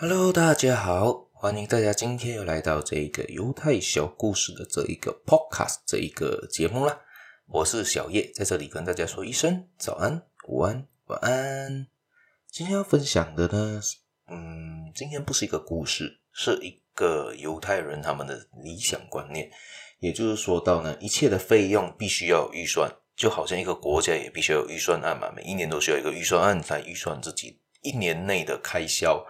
Hello，大家好，欢迎大家今天又来到这个犹太小故事的这一个 Podcast 这一个节目啦。我是小叶，在这里跟大家说一声早安、午安、晚安。今天要分享的呢，嗯，今天不是一个故事，是一个犹太人他们的理想观念，也就是说到呢，一切的费用必须要有预算，就好像一个国家也必须要有预算案嘛，每一年都需要一个预算案来预算自己一年内的开销。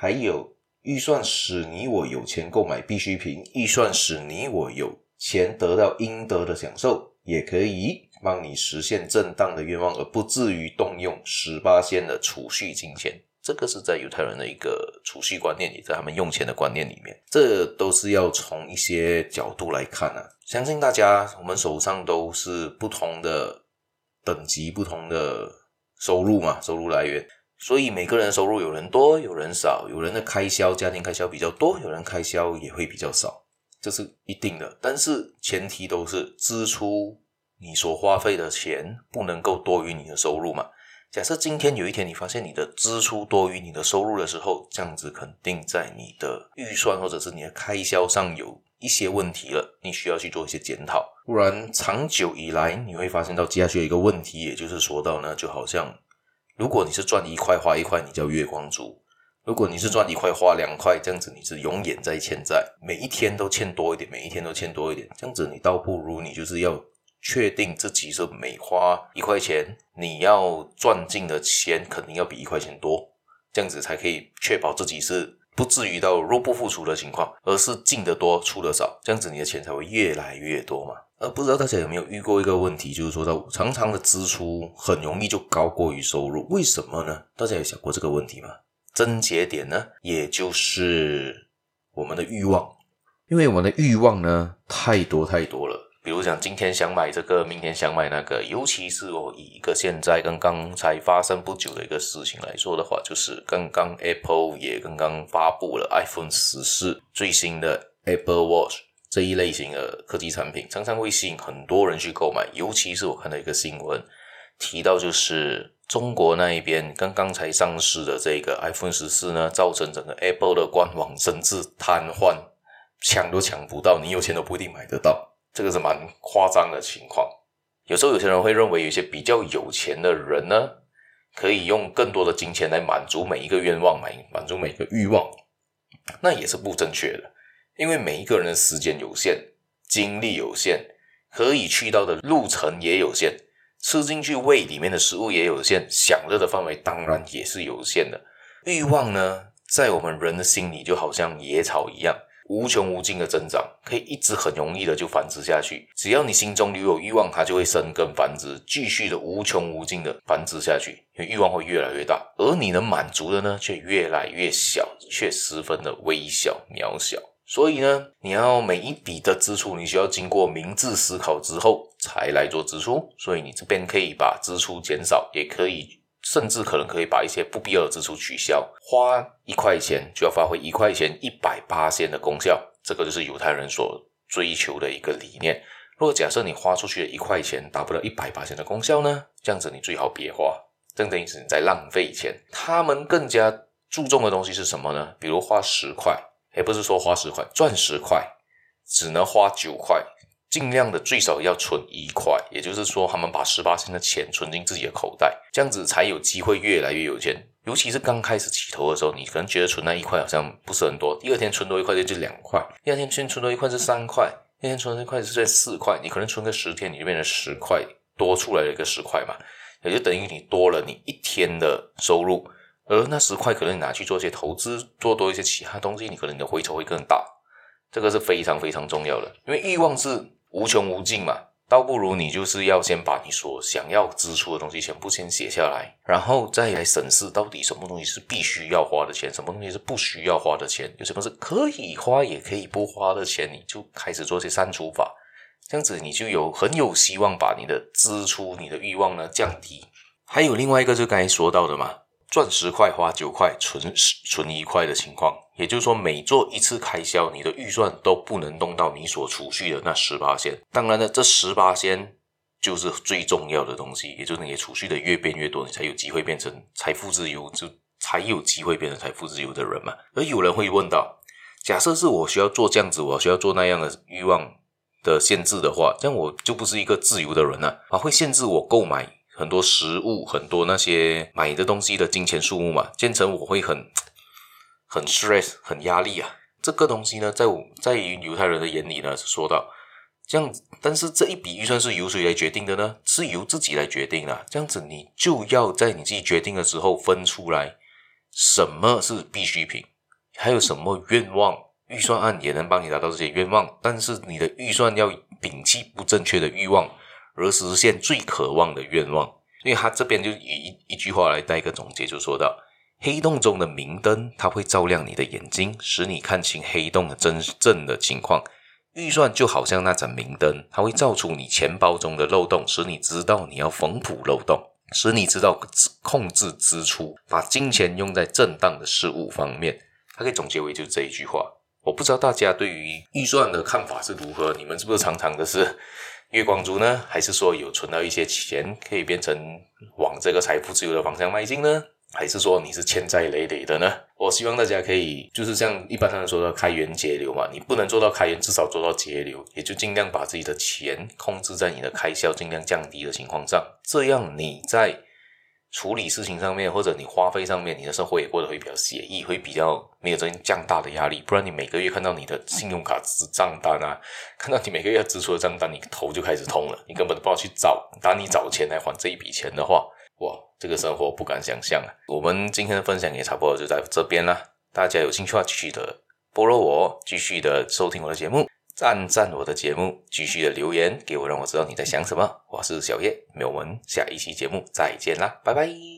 还有预算使你我有钱购买必需品，预算使你我有钱得到应得的享受，也可以帮你实现正当的愿望，而不至于动用十八仙的储蓄金钱。这个是在犹太人的一个储蓄观念，也在他们用钱的观念里面。这都是要从一些角度来看啊。相信大家，我们手上都是不同的等级、不同的收入嘛，收入来源。所以每个人收入有人多有人少，有人的开销家庭开销比较多，有人开销也会比较少，这是一定的。但是前提都是支出你所花费的钱不能够多于你的收入嘛。假设今天有一天你发现你的支出多于你的收入的时候，这样子肯定在你的预算或者是你的开销上有一些问题了，你需要去做一些检讨。不然长久以来你会发现到接下去有一个问题，也就是说到呢，就好像。如果你是赚一块花一块，你叫月光族；如果你是赚一块花两块，这样子你是永远在欠债，每一天都欠多一点，每一天都欠多一点，这样子你倒不如你就是要确定自己是每花一块钱，你要赚进的钱肯定要比一块钱多，这样子才可以确保自己是不至于到入不敷出的情况，而是进得多出得少，这样子你的钱才会越来越多嘛。呃，不知道大家有没有遇过一个问题，就是说到常常的支出很容易就高过于收入，为什么呢？大家有想过这个问题吗？症结点呢，也就是我们的欲望，因为我们的欲望呢太多太多了。比如讲，今天想买这个，明天想买那个，尤其是我以一个现在跟刚才发生不久的一个事情来说的话，就是刚刚 Apple 也刚刚发布了 iPhone 十四最新的 Apple Watch。这一类型的科技产品常常会吸引很多人去购买，尤其是我看到一个新闻提到，就是中国那一边刚刚才上市的这个 iPhone 十四呢，造成整个 Apple 的官网甚至瘫痪，抢都抢不到，你有钱都不一定买得到，这个是蛮夸张的情况。有时候有些人会认为，有些比较有钱的人呢，可以用更多的金钱来满足每一个愿望，满满足每一个欲望，那也是不正确的。因为每一个人的时间有限，精力有限，可以去到的路程也有限，吃进去胃里面的食物也有限，享乐的范围当然也是有限的。欲望呢，在我们人的心里就好像野草一样，无穷无尽的增长，可以一直很容易的就繁殖下去。只要你心中留有欲望，它就会生根繁殖，继续的无穷无尽的繁殖下去。因为欲望会越来越大，而你能满足的呢，却越来越小，却十分的微小渺小。所以呢，你要每一笔的支出，你需要经过明智思考之后才来做支出。所以你这边可以把支出减少，也可以，甚至可能可以把一些不必要的支出取消。花一块钱就要发挥一块钱一百八仙的功效，这个就是犹太人所追求的一个理念。如果假设你花出去的一块钱达不到一百八仙的功效呢，这样子你最好别花，这等于是你在浪费钱。他们更加注重的东西是什么呢？比如花十块。也不是说花十块赚十块，只能花九块，尽量的最少要存一块。也就是说，他们把十八仙的钱存进自己的口袋，这样子才有机会越来越有钱。尤其是刚开始起头的时候，你可能觉得存那一块好像不是很多，第二天存多一块就就两块，第二天存存多一块是三块，第二天存多一块是在四块。你可能存个十天，你就变成十块，多出来了一个十块嘛，也就等于你多了你一天的收入。而那十块可能你拿去做一些投资，做多一些其他东西，你可能你的回酬会更大。这个是非常非常重要的，因为欲望是无穷无尽嘛，倒不如你就是要先把你所想要支出的东西全部先写下来，然后再来审视到底什么东西是必须要花的钱，什么东西是不需要花的钱，有什么是可以花也可以不花的钱，你就开始做些删除法，这样子你就有很有希望把你的支出、你的欲望呢降低。还有另外一个就刚才说到的嘛。赚十块花九块，存十存一块的情况，也就是说，每做一次开销，你的预算都不能动到你所储蓄的那十八仙。当然了，这十八仙就是最重要的东西，也就是你储蓄的越变越多，你才有机会变成财富自由，就才有机会变成财富自由的人嘛。而有人会问到，假设是我需要做这样子，我需要做那样的欲望的限制的话，这样我就不是一个自由的人了啊，会限制我购买很多食物、很多那些买的东西的金钱数目嘛，变成我会很 很 stress、很压力啊。这个东西呢，在我在于犹太人的眼里呢，是说到这样，但是这一笔预算是由谁来决定的呢？是由自己来决定的。这样子，你就要在你自己决定的时候分出来，什么是必需品，还有什么愿望。预算案也能帮你达到这些愿望，但是你的预算要摒弃不正确的欲望，而实现最渴望的愿望。因为他这边就以一一句话来带一个总结，就说到。黑洞中的明灯，它会照亮你的眼睛，使你看清黑洞的真正的情况。预算就好像那盏明灯，它会照出你钱包中的漏洞，使你知道你要缝补漏洞，使你知道控制支出，把金钱用在正当的事物方面。它可以总结为就是这一句话。我不知道大家对于预算的看法是如何？你们是不是常常的是月光族呢？还是说有存到一些钱，可以变成往这个财富自由的方向迈进呢？还是说你是欠债累累的呢？我希望大家可以就是像一般上说的开源节流嘛，你不能做到开源，至少做到节流，也就尽量把自己的钱控制在你的开销尽量降低的情况上，这样你在处理事情上面或者你花费上面，你的生活也过得会比较写意，会比较没有这样大的压力。不然你每个月看到你的信用卡支账单啊，看到你每个月要支出的账单，你头就开始痛了，你根本都不知道去找，当你找钱来还这一笔钱的话。哇，这个生活不敢想象啊！我们今天的分享也差不多就在这边啦。大家有兴趣的话，继续的 follow 我，继续的收听我的节目，赞赞我的节目，继续的留言给我，让我知道你在想什么。我是小叶，那我们下一期节目再见啦，拜拜。